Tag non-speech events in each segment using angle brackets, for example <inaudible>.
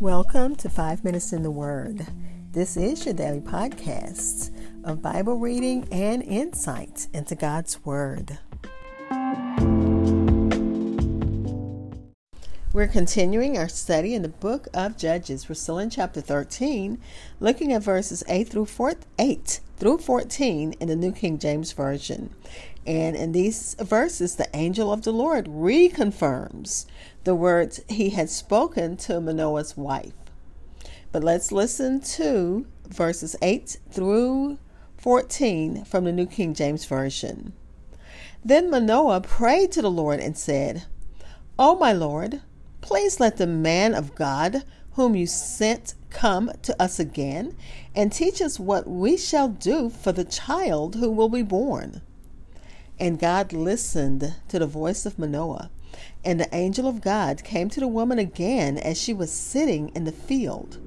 Welcome to Five Minutes in the Word. This is your daily podcast of Bible reading and insight into God's Word. We're continuing our study in the book of Judges. We're still in chapter 13, looking at verses 8 through 4, 8 through 14 in the New King James Version. And in these verses, the angel of the Lord reconfirms the words he had spoken to Manoah's wife. But let's listen to verses 8 through 14 from the New King James Version. Then Manoah prayed to the Lord and said, O my Lord, please let the man of God whom you sent come to us again and teach us what we shall do for the child who will be born. And God listened to the voice of Manoah. And the angel of God came to the woman again as she was sitting in the field.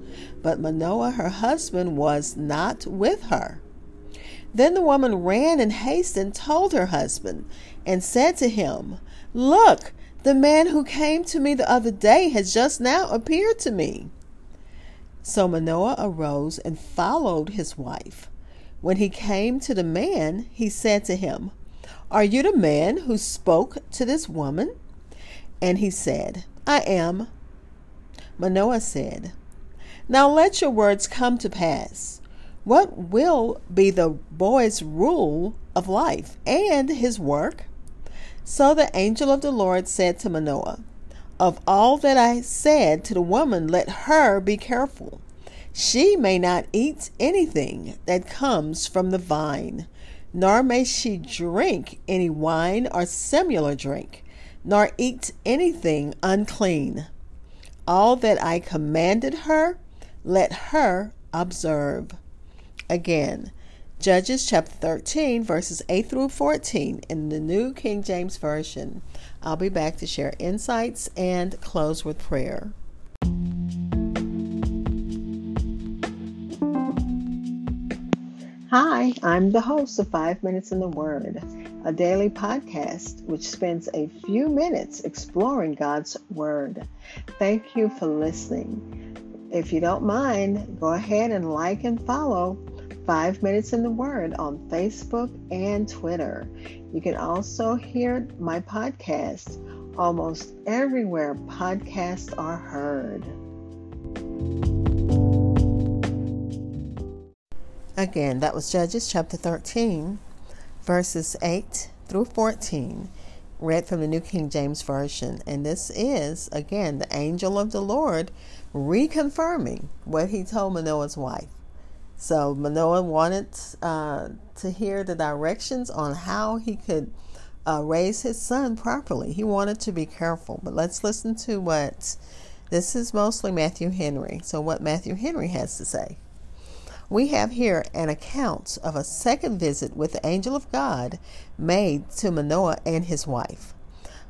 But Manoah, her husband, was not with her. Then the woman ran in haste and told her husband, and said to him, Look, the man who came to me the other day has just now appeared to me. So Manoah arose and followed his wife. When he came to the man, he said to him, are you the man who spoke to this woman? And he said, I am. Manoah said, Now let your words come to pass. What will be the boy's rule of life and his work? So the angel of the Lord said to Manoah, Of all that I said to the woman, let her be careful. She may not eat anything that comes from the vine nor may she drink any wine or similar drink, nor eat anything unclean. All that I commanded her, let her observe. Again, Judges chapter 13, verses 8 through 14 in the New King James Version. I'll be back to share insights and close with prayer. Hi, I'm the host of Five Minutes in the Word, a daily podcast which spends a few minutes exploring God's Word. Thank you for listening. If you don't mind, go ahead and like and follow Five Minutes in the Word on Facebook and Twitter. You can also hear my podcast almost everywhere podcasts are heard. Again, that was Judges chapter 13, verses 8 through 14, read from the New King James Version. And this is, again, the angel of the Lord reconfirming what he told Manoah's wife. So Manoah wanted uh, to hear the directions on how he could uh, raise his son properly. He wanted to be careful. But let's listen to what this is mostly Matthew Henry. So, what Matthew Henry has to say. We have here an account of a second visit with the angel of God made to Manoah and his wife.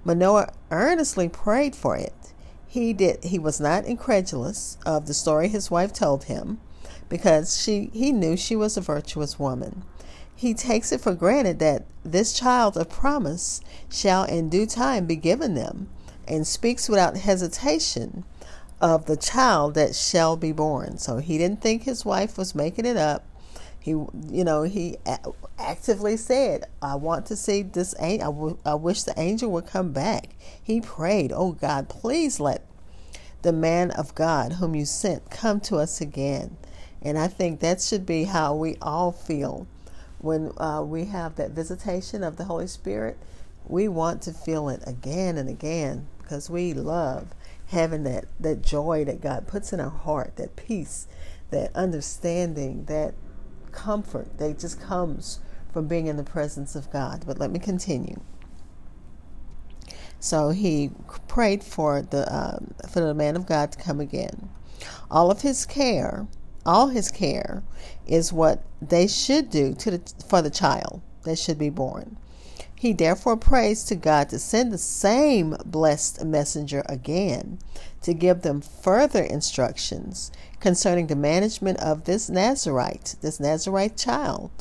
Manoah earnestly prayed for it. He did he was not incredulous of the story his wife told him because she he knew she was a virtuous woman. He takes it for granted that this child of promise shall in due time be given them and speaks without hesitation of the child that shall be born. So he didn't think his wife was making it up. He, you know, he actively said, "I want to see this angel. I, wish the angel would come back." He prayed, "Oh God, please let the man of God whom you sent come to us again." And I think that should be how we all feel when uh, we have that visitation of the Holy Spirit. We want to feel it again and again because we love having that, that joy that God puts in our heart, that peace, that understanding, that comfort that just comes from being in the presence of God. But let me continue. So he prayed for the um, for the man of God to come again. All of his care, all his care, is what they should do to the, for the child that should be born. He therefore prays to God to send the same blessed messenger again to give them further instructions concerning the management of this Nazarite, this Nazarite child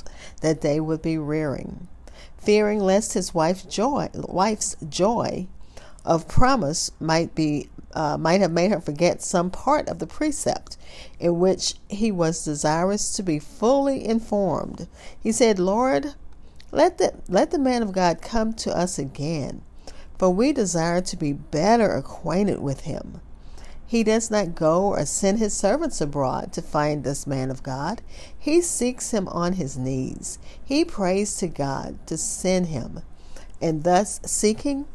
that they would be rearing, fearing lest his wife's joy, wife's joy of promise might be uh, might have made her forget some part of the precept in which he was desirous to be fully informed. He said, Lord, let the, let the man of God come to us again, for we desire to be better acquainted with him. He does not go or send his servants abroad to find this man of God. He seeks him on his knees. He prays to God to send him, and thus seeking,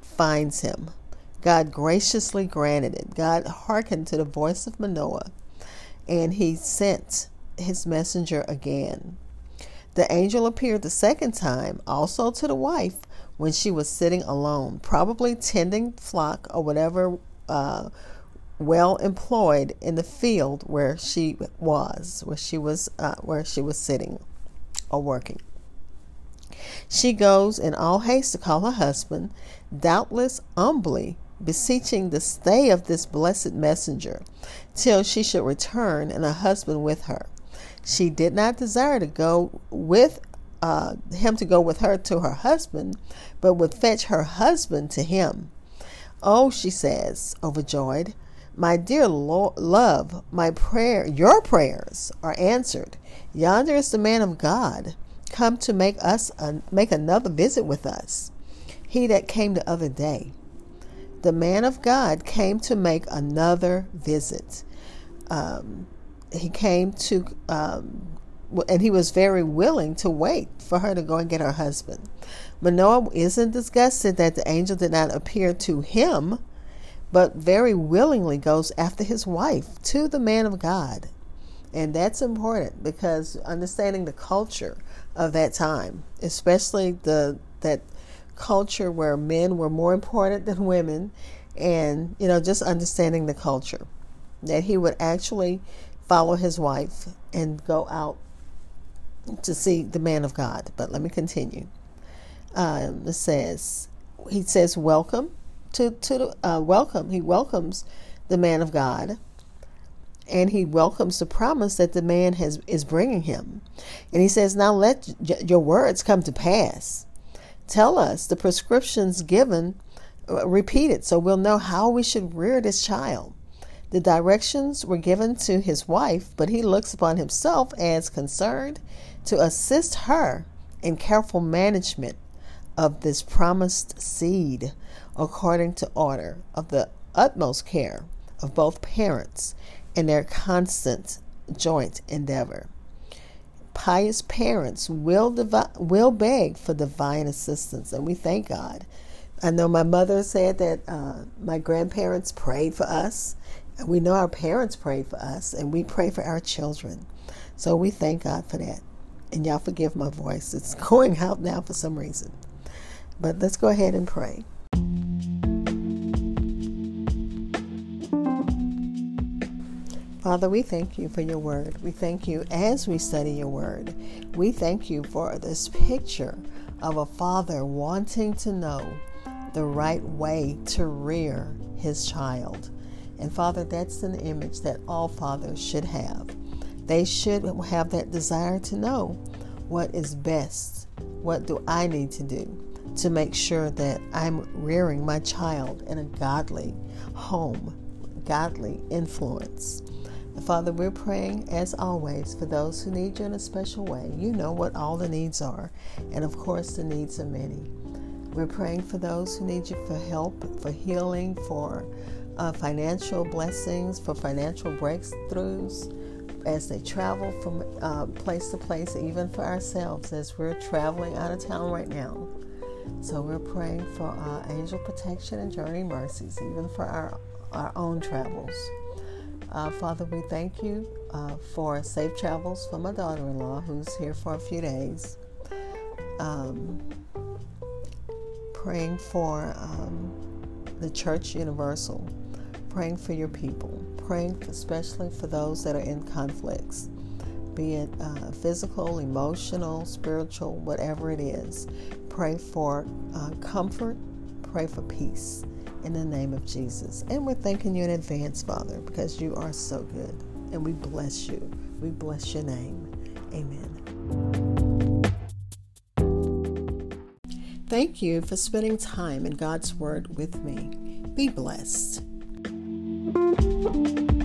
finds him. God graciously granted it. God hearkened to the voice of Manoah, and he sent his messenger again. The angel appeared the second time also to the wife when she was sitting alone, probably tending flock or whatever uh, well employed in the field where she was, where she was, uh, where she was sitting or working. She goes in all haste to call her husband, doubtless humbly beseeching the stay of this blessed messenger till she should return and her husband with her. She did not desire to go with uh, him to go with her to her husband, but would fetch her husband to him. Oh, she says, overjoyed, my dear Lord, love, my prayer, your prayers are answered. Yonder is the man of God, come to make us make another visit with us. He that came the other day. The man of God came to make another visit. Um, he came to, um, and he was very willing to wait for her to go and get her husband. Manoah isn't disgusted that the angel did not appear to him but very willingly goes after his wife to the man of God. And that's important because understanding the culture of that time, especially the that culture where men were more important than women and you know just understanding the culture that he would actually follow his wife and go out to see the man of God. But let me continue. Um, it says he says welcome to to uh, welcome. He welcomes the man of God, and he welcomes the promise that the man has is bringing him. And he says, "Now let your words come to pass. Tell us the prescriptions given, uh, repeated, so we'll know how we should rear this child." The directions were given to his wife, but he looks upon himself as concerned to assist her in careful management of this promised seed according to order of the utmost care of both parents in their constant joint endeavor. Pious parents will devi- will beg for divine assistance, and we thank God. I know my mother said that uh, my grandparents prayed for us. We know our parents prayed for us, and we pray for our children. So we thank God for that. And y'all forgive my voice; it's <laughs> going out now for some reason. But let's go ahead and pray. Father, we thank you for your word. We thank you as we study your word. We thank you for this picture of a father wanting to know the right way to rear his child. And Father, that's an image that all fathers should have. They should have that desire to know what is best. What do I need to do to make sure that I'm rearing my child in a godly home, godly influence? Father, we're praying as always for those who need you in a special way. You know what all the needs are, and of course, the needs are many. We're praying for those who need you for help, for healing, for uh, financial blessings, for financial breakthroughs as they travel from uh, place to place, even for ourselves as we're traveling out of town right now. So we're praying for uh, angel protection and journey mercies, even for our, our own travels. Uh, Father, we thank you uh, for safe travels for my daughter in law who's here for a few days. Um, praying for um, the Church Universal, praying for your people, praying especially for those that are in conflicts, be it uh, physical, emotional, spiritual, whatever it is. Pray for uh, comfort, pray for peace in the name of Jesus. And we're thanking you in advance, Father, because you are so good. And we bless you. We bless your name. Amen. Thank you for spending time in God's Word with me. Be blessed. thank you